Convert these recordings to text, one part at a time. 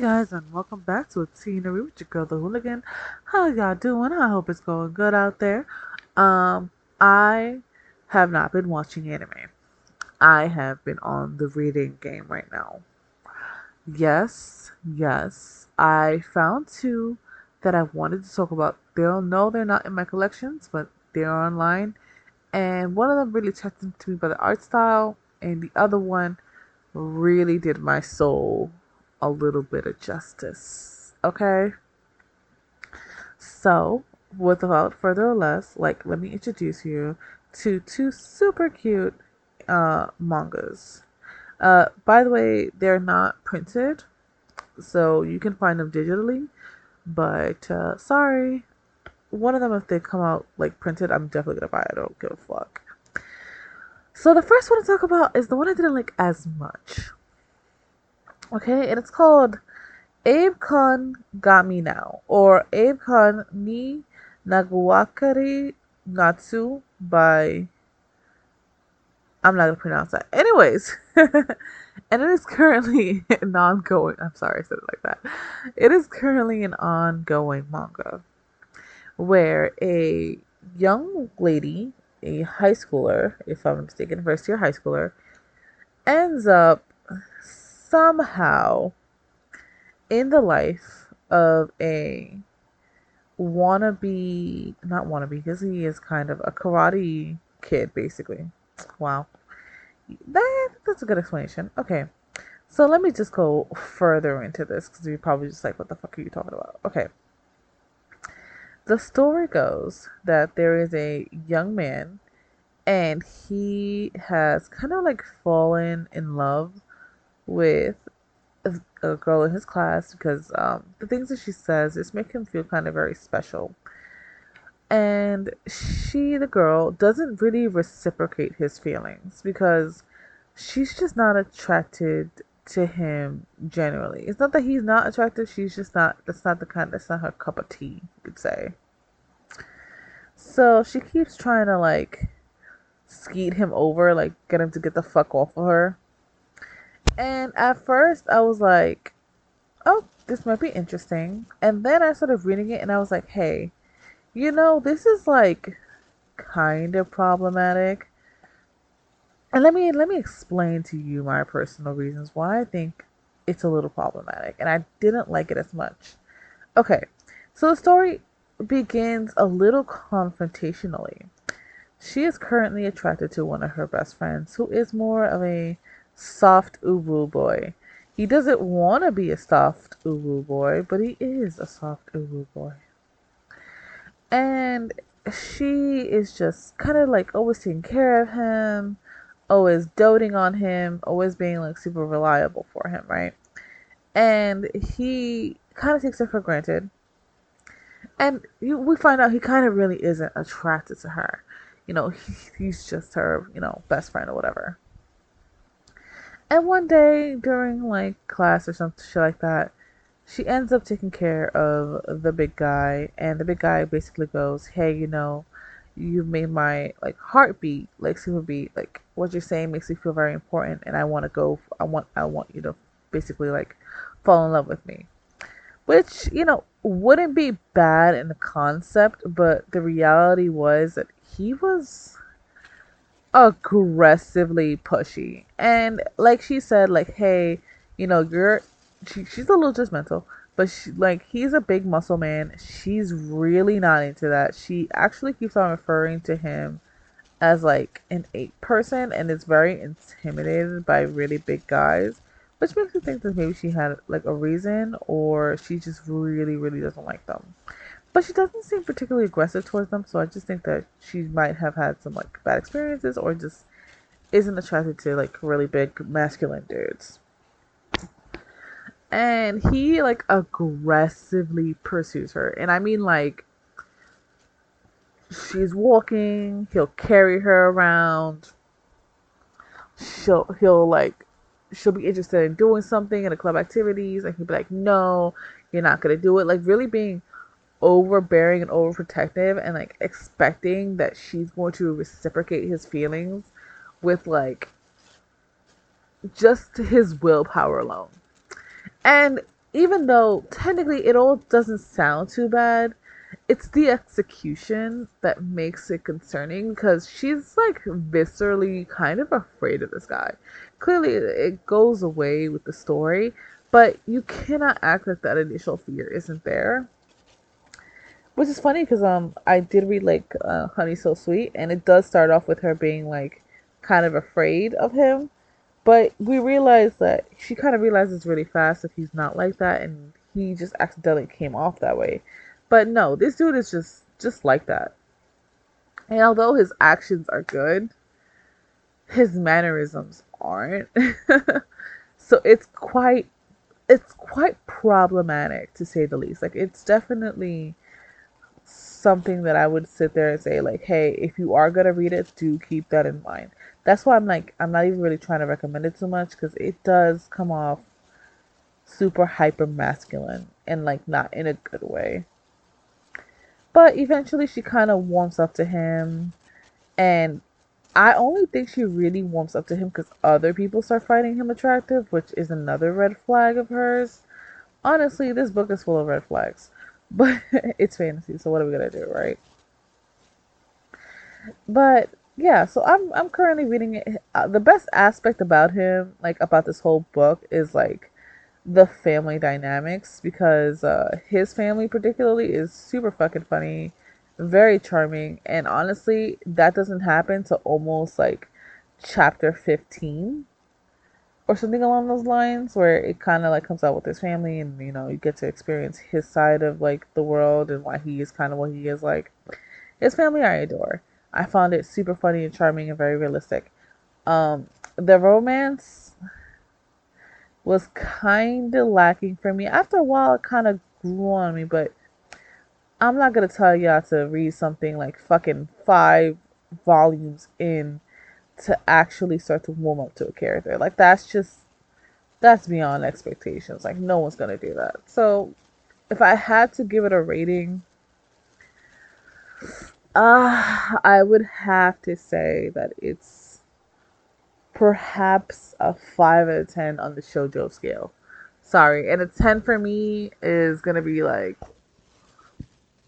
guys and welcome back to a Tina with your girl the hooligan. How y'all doing? I hope it's going good out there. Um I have not been watching anime. I have been on the reading game right now. Yes, yes. I found two that I wanted to talk about. They'll know they're not in my collections, but they're online. And one of them really attracted to me by the art style, and the other one really did my soul a little bit of justice. Okay? So, without further or less, like, let me introduce you to two super cute uh, mangas. Uh, by the way, they're not printed, so you can find them digitally. But uh, sorry, one of them if they come out like printed, I'm definitely gonna buy it. I don't give a fuck. So the first one to talk about is the one I didn't like as much. Okay, and it's called Abe Kun Got Me Now, or Abe Kun ni Nagawakari Natsu by. I'm not gonna pronounce that. Anyways, and it is currently an ongoing. I'm sorry I said it like that. It is currently an ongoing manga where a young lady, a high schooler, if I'm mistaken, first year high schooler, ends up somehow in the life of a wannabe, not wannabe, because he is kind of a karate kid, basically. Wow. That, that's a good explanation. Okay. So let me just go further into this because you're probably just like, what the fuck are you talking about? Okay. The story goes that there is a young man and he has kind of like fallen in love with a, girl in his class because um, the things that she says just make him feel kind of very special. And she, the girl, doesn't really reciprocate his feelings because she's just not attracted to him generally. It's not that he's not attractive, she's just not, that's not the kind, that's not her cup of tea, you could say. So she keeps trying to like skeet him over, like get him to get the fuck off of her. And at first, I was like, oh, this might be interesting. And then I started reading it and I was like, hey, you know, this is like kind of problematic. And let me let me explain to you my personal reasons why I think it's a little problematic and I didn't like it as much. Okay. So the story begins a little confrontationally. She is currently attracted to one of her best friends who is more of a soft uwu boy. He doesn't want to be a soft uwu boy, but he is a soft uwu boy. And she is just kind of like always taking care of him, always doting on him, always being like super reliable for him, right? And he kind of takes it for granted. And you, we find out he kind of really isn't attracted to her. You know, he, he's just her, you know, best friend or whatever. And one day during like class or something shit like that, she ends up taking care of the big guy, and the big guy basically goes, "Hey, you know, you've made my like heartbeat like super beat. Like what you're saying makes me feel very important, and I want to go. I want I want you to basically like fall in love with me." Which you know wouldn't be bad in the concept, but the reality was that he was aggressively pushy. And like she said, like, hey, you know, you're she, she's a little judgmental, but she, like he's a big muscle man. She's really not into that. She actually keeps on referring to him as like an ape person and is very intimidated by really big guys. Which makes me think that maybe she had like a reason or she just really, really doesn't like them. But she doesn't seem particularly aggressive towards them, so I just think that she might have had some like bad experiences or just isn't attracted to like really big masculine dudes. And he like aggressively pursues her. And I mean like she's walking, he'll carry her around. She'll he'll like she'll be interested in doing something in the club activities and he'll be like, No, you're not gonna do it. Like really being overbearing and overprotective and like expecting that she's going to reciprocate his feelings with like just his willpower alone. And even though technically it all doesn't sound too bad, it's the execution that makes it concerning because she's like viscerally kind of afraid of this guy. Clearly, it goes away with the story, but you cannot act like that initial fear isn't there. Which is funny because um I did read like uh, Honey So Sweet, and it does start off with her being like kind of afraid of him, but we realize that she kind of realizes really fast that he's not like that, and he just accidentally came off that way. But no, this dude is just just like that. And although his actions are good, his mannerisms aren't. so it's quite it's quite problematic to say the least. Like it's definitely something that I would sit there and say like, "Hey, if you are to read it, do keep that in mind." That's why I'm like I'm not even really trying to recommend it too much cuz it does come off super hyper masculine and like not in a good way. But eventually she kind of warms up to him. And I only think she really warms up to him because other people start finding him attractive, which is another red flag of hers. Honestly, this book is full of red flags. But it's fantasy, so what are we gonna do, right? But yeah, so I'm I'm currently reading it. Uh, the best aspect about him, like about this whole book, is like the family dynamics because uh, his family particularly is super fucking funny, very charming, and honestly, that doesn't happen to almost like chapter 15 or something along those lines where it kind of like comes out with his family and you know you get to experience his side of like the world and why he is kind of what he is like his family i adore i found it super funny and charming and very realistic um the romance was kind of lacking for me. After a while, it kind of grew on me, but I'm not gonna tell y'all to read something like fucking five volumes in to actually start to warm up to a character. Like that's just that's beyond expectations. Like no one's gonna do that. So if I had to give it a rating, uh, I would have to say that it's perhaps a 5 out of 10 on the shojo scale. Sorry, and a 10 for me is gonna be like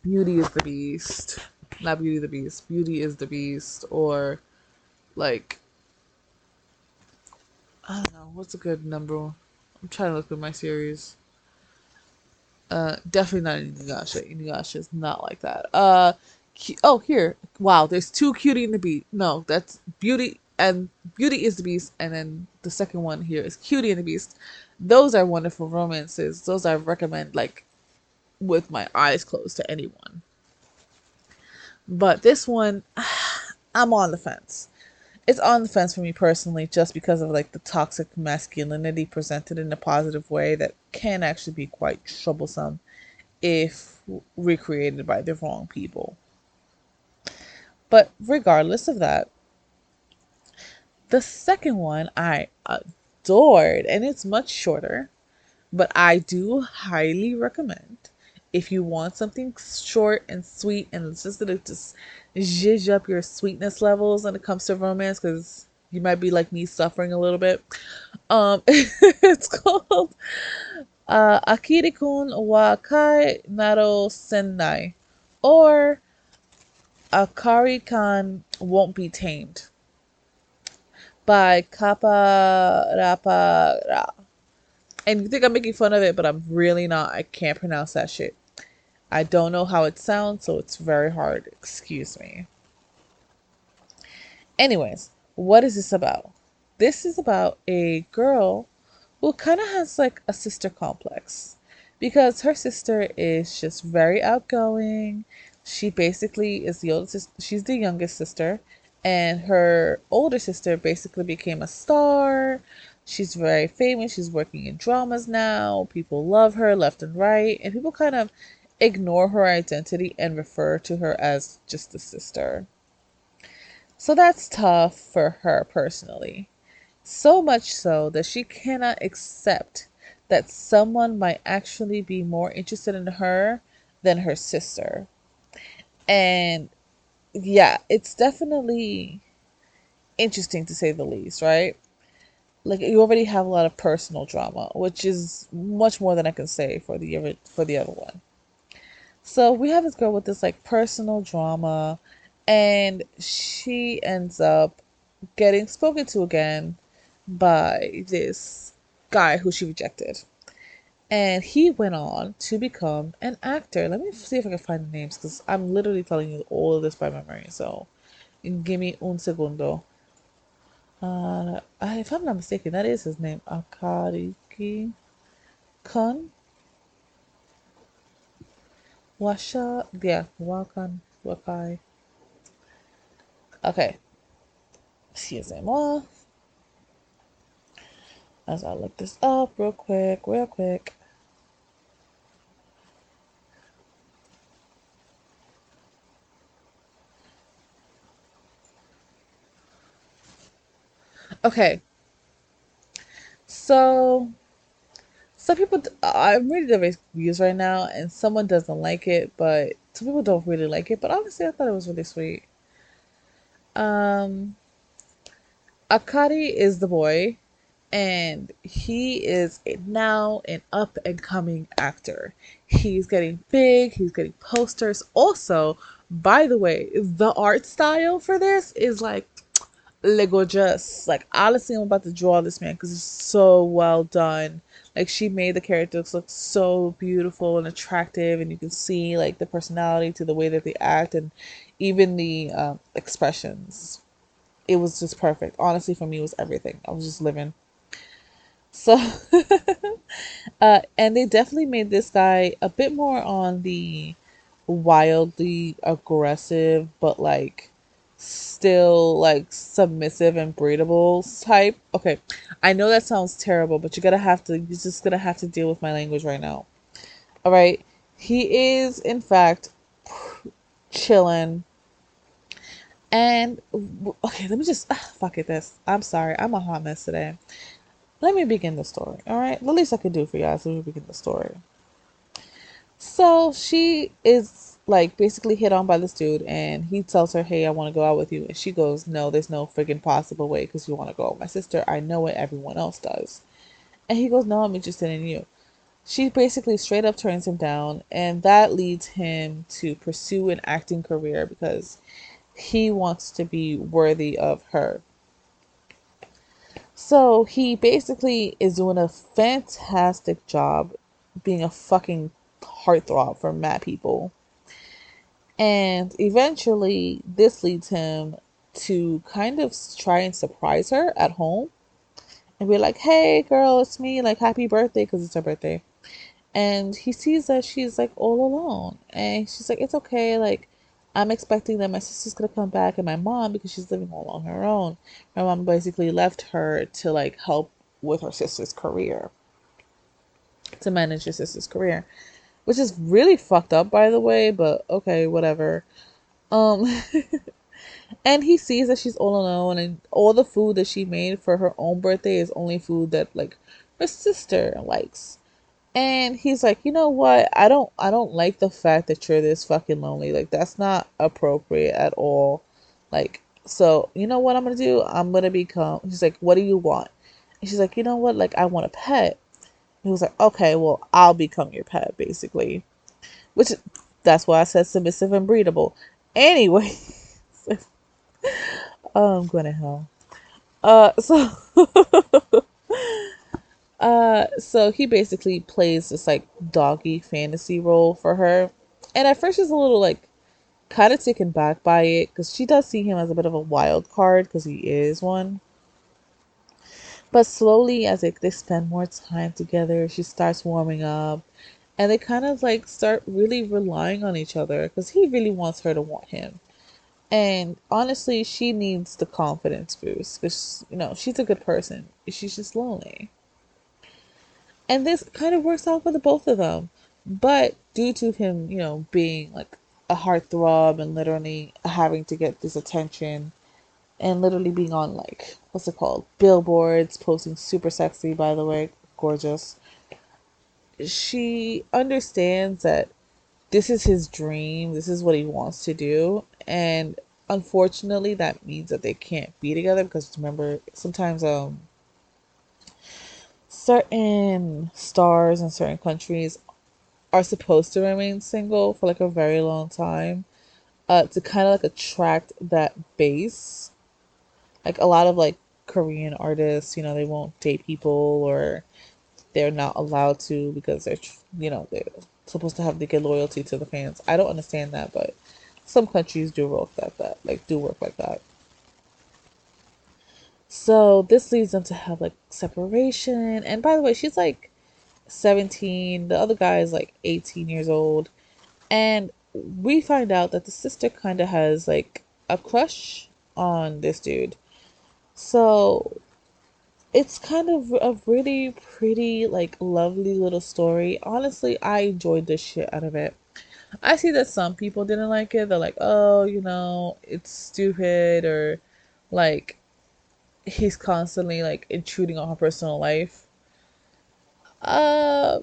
Beauty is the Beast. Not Beauty the Beast. Beauty is the Beast. Or like I don't know, what's a good number? I'm trying to look at my series. Uh, definitely not Inuyasha. Inuyasha is not like that. Uh, oh here, wow. There's two Cutie and the Beast. No, that's Beauty and Beauty is the Beast, and then the second one here is Cutie and the Beast. Those are wonderful romances. Those I recommend like with my eyes closed to anyone. But this one, I'm on the fence. It's on the fence for me personally, just because of like the toxic masculinity presented in a positive way that can actually be quite troublesome if recreated by the wrong people. But regardless of that, the second one I adored, and it's much shorter, but I do highly recommend if you want something short and sweet and it's just to just zhizh up your sweetness levels when it comes to romance because you might be like me suffering a little bit. Um, it's called uh, Akiri-kun wa Kai Naro Senai or Akari-kan Won't Be Tamed by Kappa Rapa Ra. And you think I'm making fun of it, but I'm really not. I can't pronounce that shit. I don't know how it sounds, so it's very hard. Excuse me. Anyways, what is this about? This is about a girl who kind of has like a sister complex because her sister is just very outgoing. She basically is the oldest, she's the youngest sister, and her older sister basically became a star. She's very famous. She's working in dramas now. People love her left and right, and people kind of ignore her identity and refer to her as just a sister. So that's tough for her personally. So much so that she cannot accept that someone might actually be more interested in her than her sister. And yeah, it's definitely interesting to say the least, right? like you already have a lot of personal drama, which is much more than I can say for the for the other one. So we have this girl with this like personal drama, and she ends up getting spoken to again by this guy who she rejected. And he went on to become an actor. Let me see if I can find the names because I'm literally telling you all of this by memory. So give me un segundo. Uh, if I'm not mistaken, that is his name. Akariki Kun. Washa, yeah, Wakan, Wakai. Okay. Excusez-moi. As I look this up real quick, real quick. Okay. So, some people, I'm reading the reviews right now, and someone doesn't like it, but some people don't really like it. But honestly, I thought it was really sweet. Um, Akari is the boy, and he is now an up and coming actor. He's getting big, he's getting posters. Also, by the way, the art style for this is like Lego just like honestly I'm about to draw this man because it's so well done. Like she made the characters look so beautiful and attractive, and you can see like the personality to the way that they act and even the um, expressions. It was just perfect. Honestly, for me, it was everything. I was just living. So, uh, and they definitely made this guy a bit more on the wildly aggressive, but like still like submissive and breedable type. Okay, I know that sounds terrible, but you're gonna have to. You're just gonna have to deal with my language right now. All right, he is in fact chilling. And okay, let me just ah, fuck it. This I'm sorry, I'm a hot mess today. Let me begin the story. All right, the least I could do for you guys. Let me begin the story. So she is like basically hit on by this dude and he tells her hey i want to go out with you and she goes no there's no freaking possible way because you want to go with my sister. I know what everyone else does. And he goes no i'm interested in you. She basically straight up turns him down and that leads him to pursue an acting career because he wants to be worthy of her. So he basically is doing a fantastic job being a fucking heartthrob for mad people and eventually, this leads him to kind of try and surprise her at home and be like, hey, girl, it's me. Like, happy birthday, because it's her birthday. And he sees that she's like all alone. And she's like, it's okay. Like, I'm expecting that my sister's gonna come back and my mom because she's living all on her own. My mom basically left her to like help with her sister's career, to manage her sister's career which is really fucked up by the way, but okay, whatever. Um and he sees that she's all alone and all the food that she made for her own birthday is only food that like her sister likes. And he's like, "You know what? I don't I don't like the fact that you're this fucking lonely. Like that's not appropriate at all. Like so, you know what I'm to do? I'm to become He's like, "What do you want?" And she's like, "You know what? Like I want a pet." He was like, okay, well, I'll become your pet, basically. Which, that's why I said submissive and breedable. Anyway, I'm going to hell. Uh, so, uh, so he basically plays this like doggy fantasy role for her, and at first she's a little like kind of taken back by it because she does see him as a bit of a wild card because he is one. But slowly, as they, they spend more time together, she starts warming up. And they kind of like start really relying on each other because he really wants her to want him. And honestly, she needs the confidence boost because, you know, she's a good person. She's just lonely. And this kind of works out for the both of them. But due to him, you know, being like a heartthrob and literally having to get this attention and literally being on like what's it called? Billboards posting super sexy by the way. Gorgeous. She understands that this is his dream. This is what he wants to do. And unfortunately that means that they can't be together because remember sometimes um certain stars in certain countries are supposed to remain single for like a very long time uh, to kind of like attract that base. Like a lot of like Korean artists, you know, they won't date people or they're not allowed to because they're, you know, they're supposed to have to get loyalty to the fans. I don't understand that, but some countries do work like that, like do work like that. So this leads them to have like separation. And by the way, she's like 17. The other guy is like 18 years old. And we find out that the sister kind of has like a crush on this dude. So it's kind of a really pretty, like, lovely little story. Honestly, I enjoyed the shit out of it. I see that some people didn't like it. They're like, oh, you know, it's stupid, or like, he's constantly like intruding on her personal life. Uh,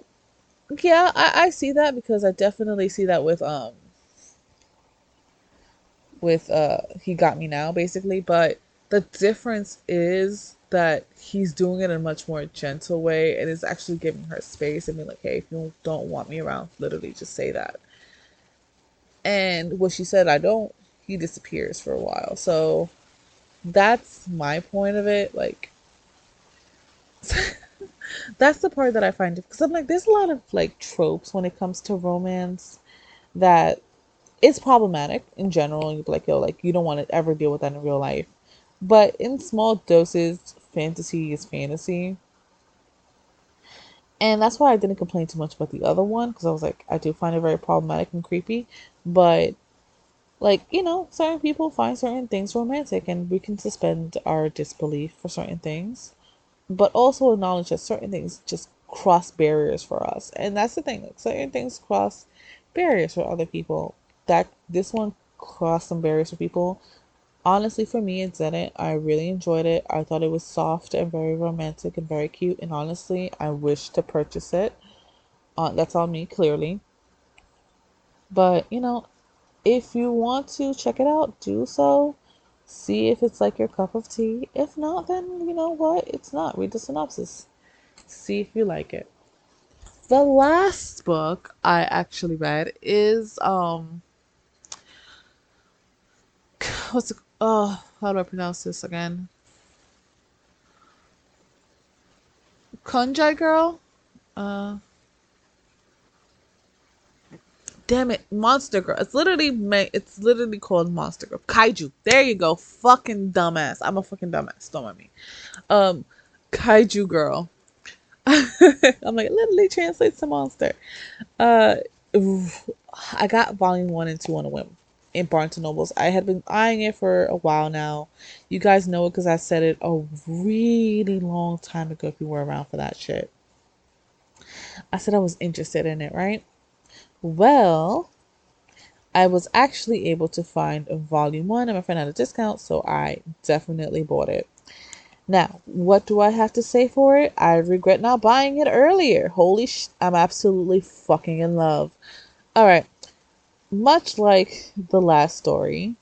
yeah, I, I see that because I definitely see that with um with uh he got me now basically, but the difference is that he's doing it in a much more gentle way and is actually giving her space and being like, hey, if you don't want me around, literally just say that. And what she said, I don't, he disappears for a while. So that's my point of it. Like, that's the part that I find it. because I'm like, there's a lot of like tropes when it comes to romance that is problematic in general. You'd be like, yo, like you don't want to ever deal with that in real life. But in small doses, fantasy is fantasy. And that's why I didn't complain too much about the other one because I was like, I do find it very problematic and creepy. But, like, you know, certain people find certain things romantic and we can suspend our disbelief for certain things. But also acknowledge that certain things just cross barriers for us. And that's the thing, like, certain things cross barriers for other people. That this one crossed some barriers for people honestly for me it didn't. I really enjoyed it. I thought it was soft and very romantic and very cute and honestly i wish to purchase it. Uh, that's on me clearly. But you know if you want to check it out do so. See if it's like your cup of tea. If not then you know what? It's not. Read the synopsis. See if you like it. The last book i actually read is um what's it Oh, how do I pronounce this again? Kunjai girl? Uh Damn it, Monster Girl. It's literally made. it's literally called Monster Girl. Kaiju. There you go. Fucking dumbass. I'm a fucking dumbass. Don't mind me. Um Kaiju Girl. I'm like literally translates to monster. Uh I got volume one and two on a whim in Barnes and Nobles. I had been eyeing it for a while now. You guys know it because I said it a really long time ago if you were around for that shit. I said I was interested in it, right? Well, I was actually able to find a volume one and my friend had a discount, so I definitely bought it. Now, what do I have to say for it? I regret not buying it earlier. Holy sh! I'm absolutely fucking in love. All right, much like the last story,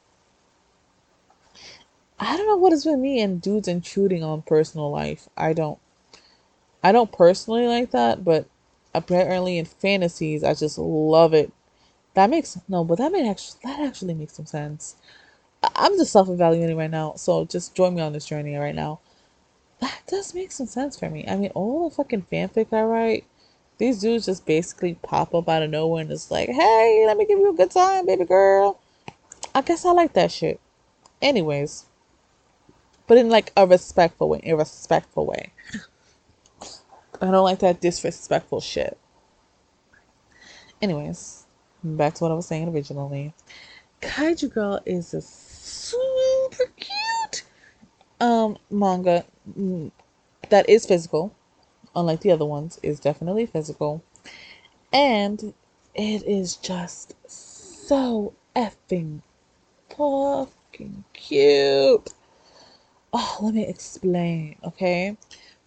I don't know what is with me and dudes intruding on personal life. I don't I don't personally like that, but apparently in fantasies I just love it. That makes no, but that may actually that actually makes some sense. I'm just self evaluating right now, so just join me on this journey right now. That does make some sense for me. I mean, all the fucking fanfic I write, these dudes just basically pop up out of nowhere and it's like, hey, let me give you a good time, baby girl. I guess I like that shit. Anyways, but in like a respectful way, a respectful way. I don't like that disrespectful shit. Anyways, back to what I was saying originally. Kaiju Girl is a super cute um manga mm, that is physical unlike the other ones, is definitely physical. And it is just so effing fucking cute. Oh, let me explain, okay?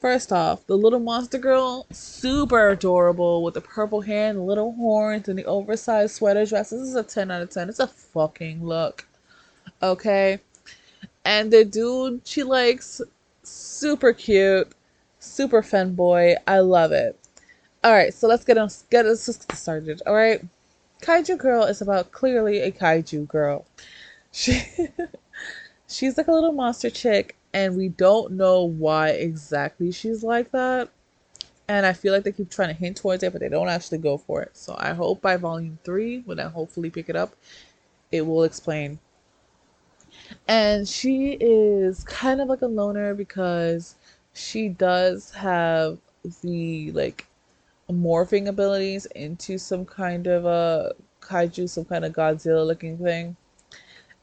First off, the little monster girl, super adorable with the purple hair and the little horns and the oversized sweater dress. This is a 10 out of 10. It's a fucking look. Okay? And the dude she likes, super cute Super fanboy. I love it. All right, so let's get on. Get let's just get started. All right, Kaiju Girl is about clearly a kaiju girl. She she's like a little monster chick, and we don't know why exactly she's like that. And I feel like they keep trying to hint towards it, but they don't actually go for it. So I hope by volume three, when I hopefully pick it up, it will explain. And she is kind of like a loner because she does have the like morphing abilities into some kind of a kaiju, some kind of Godzilla looking thing.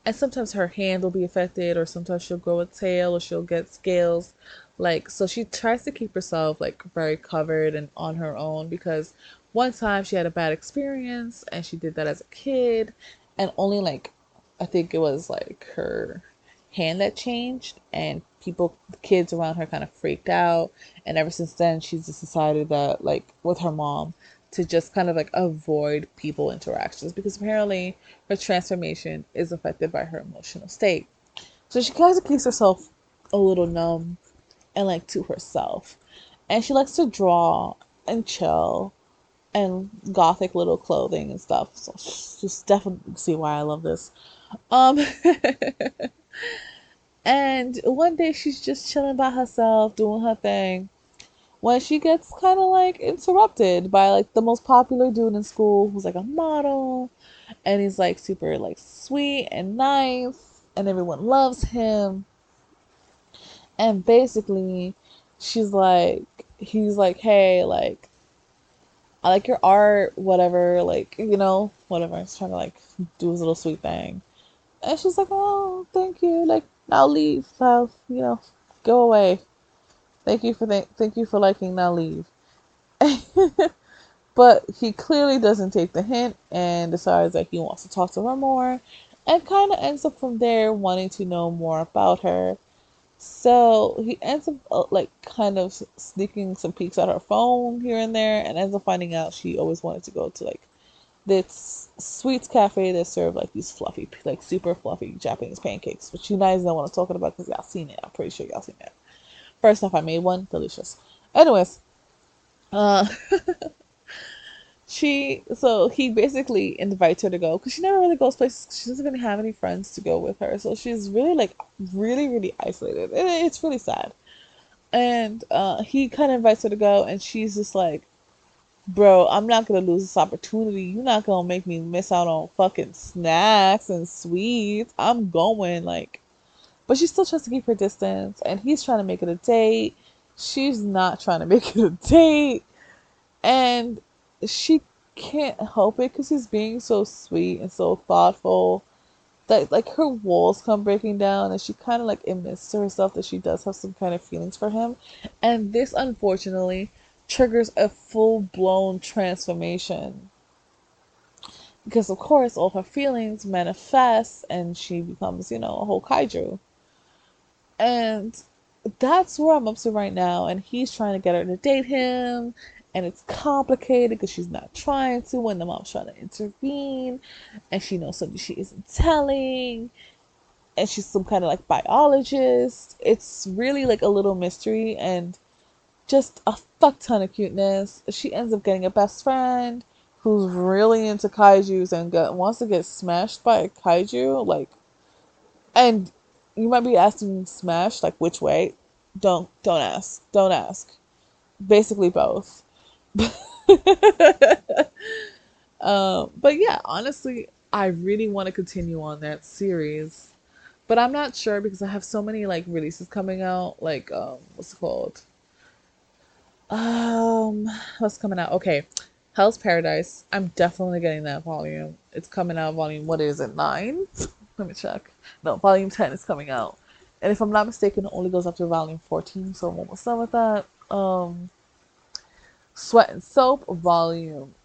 And sometimes her hand will be affected, or sometimes she'll grow a tail, or she'll get scales. Like, so she tries to keep herself like very covered and on her own because one time she had a bad experience and she did that as a kid, and only like I think it was like her hand that changed and people kids around her kind of freaked out. And ever since then she's just decided that like with her mom to just kind of like avoid people interactions because apparently her transformation is affected by her emotional state. So she kind of keeps herself a little numb and like to herself. And she likes to draw and chill and gothic little clothing and stuff. So just definitely see why i love this. Um And one day she's just chilling by herself, doing her thing, when she gets kind of like interrupted by like the most popular dude in school who's like a model and he's like super like sweet and nice and everyone loves him. And basically, she's like, he's like, hey, like, I like your art, whatever, like, you know, whatever. He's trying to like do his little sweet thing. And she's like, oh, thank you. Like, now leave. Now, you know, go away. Thank you for th- thank you for liking. Now leave. but he clearly doesn't take the hint and decides that he wants to talk to her more, and kind of ends up from there wanting to know more about her. So he ends up uh, like kind of sneaking some peeks at her phone here and there, and ends up finding out she always wanted to go to like this sweets cafe that serve like these fluffy, like super fluffy Japanese pancakes, which you guys know what I'm talking about because y'all seen it. I'm pretty sure y'all seen it. First off, I made one, delicious. Anyways, uh, she so he basically invites her to go because she never really goes places. She doesn't really have any friends to go with her, so she's really like really really isolated. It's really sad. And uh, he kind of invites her to go, and she's just like, bro, I'm not gonna lose this opportunity. You're not gonna make me miss out on fucking snacks and sweets. I'm going like, but she still tries to keep her distance, and he's trying to make it a date. She's not trying to make it a date, and she can't help it because he's being so sweet and so thoughtful that like her walls come breaking down and she kind of like admits to herself that she does have some kind of feelings for him and this unfortunately triggers a full blown transformation. Because, of course, all her feelings manifest and she becomes, you know, a whole kaiju. And that's where I'm up to right now. And he's trying to get her to date him. And it's complicated because she's not trying to when the mom's trying to intervene. And she knows something she isn't telling. And she's some kind of like biologist. It's really like a little mystery. And just a fuck ton of cuteness. She ends up getting a best friend who's really into kaiju's and get, wants to get smashed by a kaiju. Like, and you might be asking, smashed like which way? Don't don't ask. Don't ask. Basically both. um, but yeah, honestly, I really want to continue on that series, but I'm not sure because I have so many like releases coming out. Like, um, what's it called? Um, what's coming out? Okay, Hell's Paradise. I'm definitely getting that volume. It's coming out volume. What is it? Nine? Let me check. No, volume ten is coming out. And if I'm not mistaken, it only goes up to volume 14, so I'm almost done with that. Um, Sweat and Soap, volume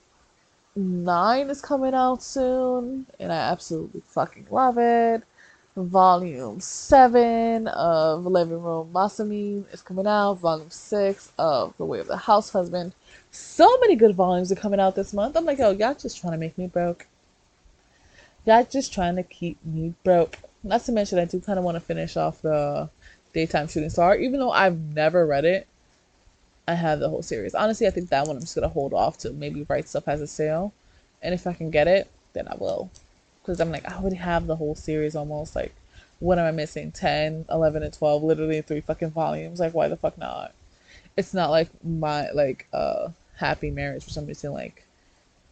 9 is coming out soon, and I absolutely fucking love it. Volume 7 of Living Room Masami is coming out. Volume 6 of The Way of the House Husband. So many good volumes are coming out this month. I'm like, yo, y'all just trying to make me broke. Y'all just trying to keep me broke. Not to mention, I do kind of want to finish off the Daytime Shooting Star, even though I've never read it. I have the whole series. Honestly, I think that one I'm just gonna hold off to maybe write stuff as a sale, and if I can get it, then I will. Because I'm like, I already have the whole series almost. Like, what am I missing? 10, 11, and 12, literally three fucking volumes. Like, why the fuck not? It's not like my, like, uh, Happy Marriage, which I'm missing like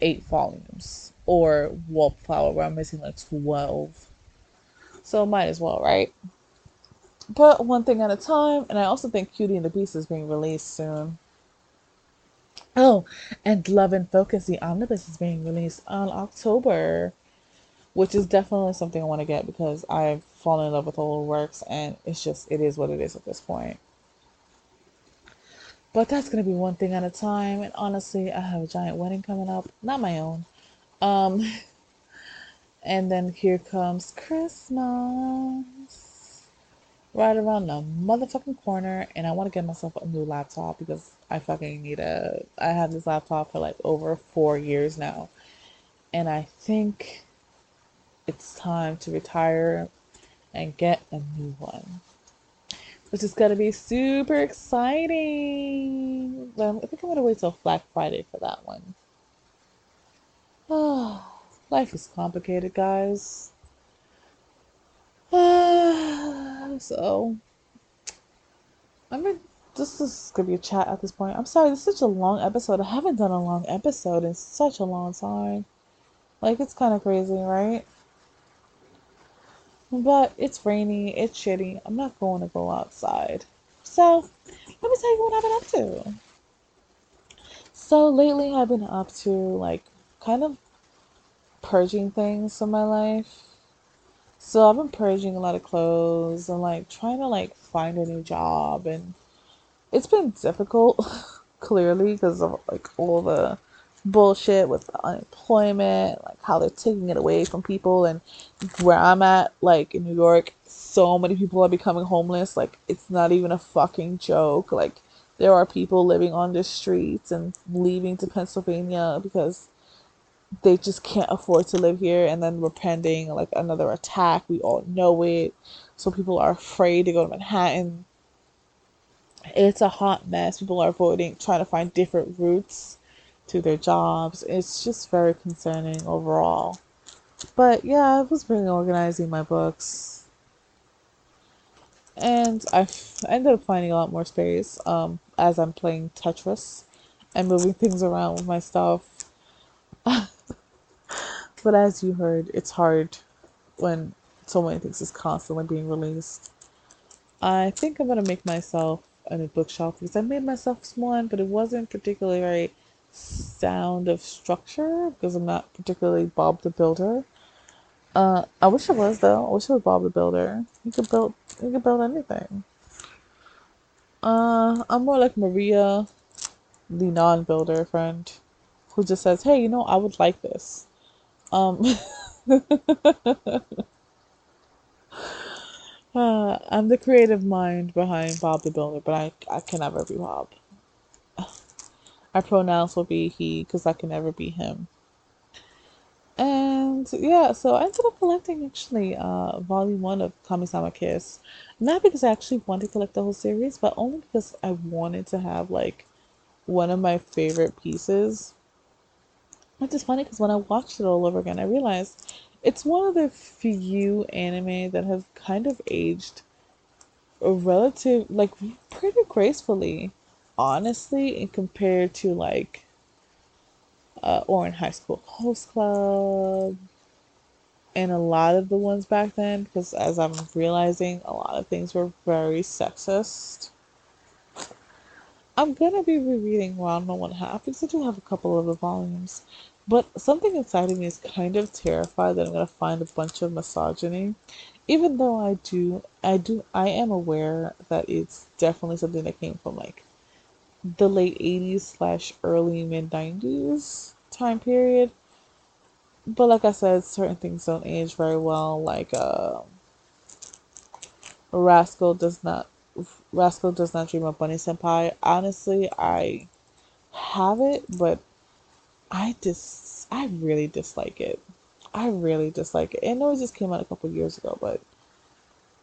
eight volumes, or Wallflower, where I'm missing like 12. So, might as well, right? But one thing at a time, and I also think Cutie and the Beast is being released soon. Oh, and Love and Focus, the omnibus is being released on October, which is definitely something I want to get because I've fallen in love with the works, and it's just it is what it is at this point. But that's gonna be one thing at a time, and honestly, I have a giant wedding coming up, not my own. Um, and then here comes Christmas right around the motherfucking corner and I want to get myself a new laptop because I fucking need a I have this laptop for like over 4 years now. And I think it's time to retire and get a new one. Which is gonna be super exciting. But I think I'm gonna wait till Black Friday for that one. Oh, life is complicated, guys. so I mean this is gonna be a chat at this point. I'm sorry, this is such a long episode. I haven't done a long episode in such a long time. Like it's kind of crazy, right? But it's rainy, it's shitty. I'm not going to go outside. So let me tell you what I've been up to. So lately I've been up to like kind of purging things from my life so I've been purging a lot of clothes and like trying to like find a new job and it's been difficult clearly because of like all the bullshit with unemployment, like how they're taking it away from people and where I'm at, like in New York, so many people are becoming homeless. Like it's not even a fucking joke. Like there are people living on the streets and leaving to Pennsylvania because they just can't afford to live here. And then we're pending like another attack. We all know it. So people are afraid to go to manhattan. It's a hot mess. People are avoiding trying to find different routes to their jobs. It's just very concerning overall. But yeah i was really organizing my books. And i ended up finding a lot more space um, as i'm playing tetris and moving things around with my stuff. But as you heard, it's hard when so many things is constantly being released. I think I'm gonna make myself a new bookshelf because I made myself one, but it wasn't particularly very sound of structure because I'm not particularly Bob the Builder. Uh, I wish I was though. I wish I was Bob the Builder. He could build. He could build anything. Uh, I'm more like Maria, the non-builder friend, who just says, "Hey, you know, I would like this." Um, uh, I'm the creative mind behind Bob the Builder, but I, I can never be Bob. My pronouns will be he because I can never be him. And yeah, so I ended up collecting actually uh, volume one of Kami-sama Kiss. Not because I actually wanted to collect the whole series, but only because I wanted to have like one of my favorite pieces it's just funny because when I watched it all over again, I realized it's one of the few anime that have kind of aged relative, like pretty gracefully, honestly, in compared to like uh, Ouran High School Host Club and a lot of the ones back then, because as I'm realizing, a lot of things were very sexist. I'm gonna be rereading Ranma One Half because I do have a couple of the volumes. But something inside of me is kind of terrified that I'm gonna find a bunch of misogyny. Even though I do I do I am aware that it's definitely something that came from like the late eighties slash early mid nineties time period. But like I said, certain things don't age very well, like uh Rascal does not Rascal does not dream of Bunny Senpai. Honestly, I have it, but I just I really dislike it. I really dislike it. I know it just came out a couple years ago, but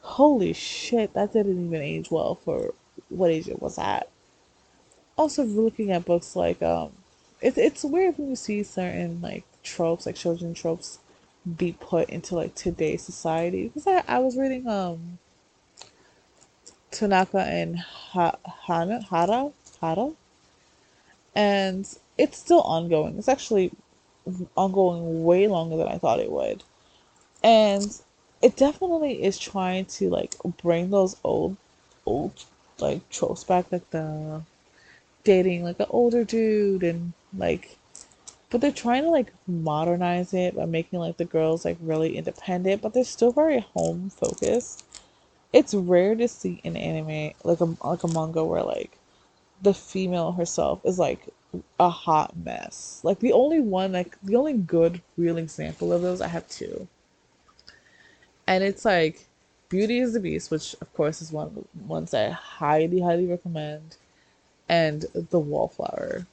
holy shit, that didn't even age well for what age it was at. Also looking at books like um, it's it's weird when you see certain like tropes, like children tropes, be put into like today's society. Because I, I was reading um Tanaka and ha- Hana Hara Hara, and it's still ongoing. It's actually ongoing way longer than I thought it would, and it definitely is trying to like bring those old old like tropes back, like the dating like an older dude and like but they're trying to like modernize it by making like the girls like really independent but they're still very home focused. It's rare to see an anime like a like a manga where like the female herself is like a hot mess. Like the only one like the only good real example of those i have two. And it's like beauty is the beast which of course is one ones i highly highly recommend and the wallflower.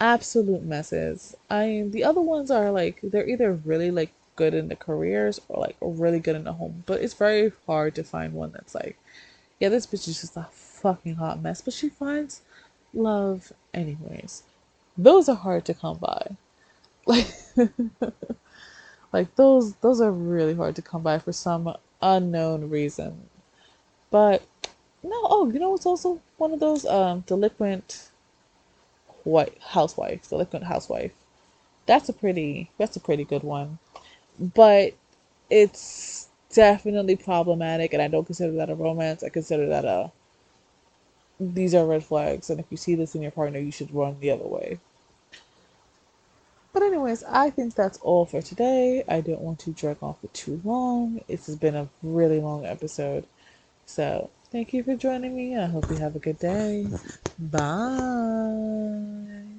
Absolute messes. I the other ones are like they're either really like good in the careers or like really good in the home, but it's very hard to find one that's like, yeah, this bitch is just a fucking hot mess, but she finds love anyways. Those are hard to come by. Like like those those are really hard to come by for some unknown reason. But no, oh, you know it's also one of those um delinquent white housewife, delinquent housewife. That's a pretty that's a pretty good one. But it's definitely problematic and I don't consider that a romance. I consider that a these are red flags and if you see this in your partner you should run the other way. But anyways, I think that's all for today. I don't want to drag on for too long. This has been a really long episode. So Thank you for joining me. I hope you have a good day. Bye.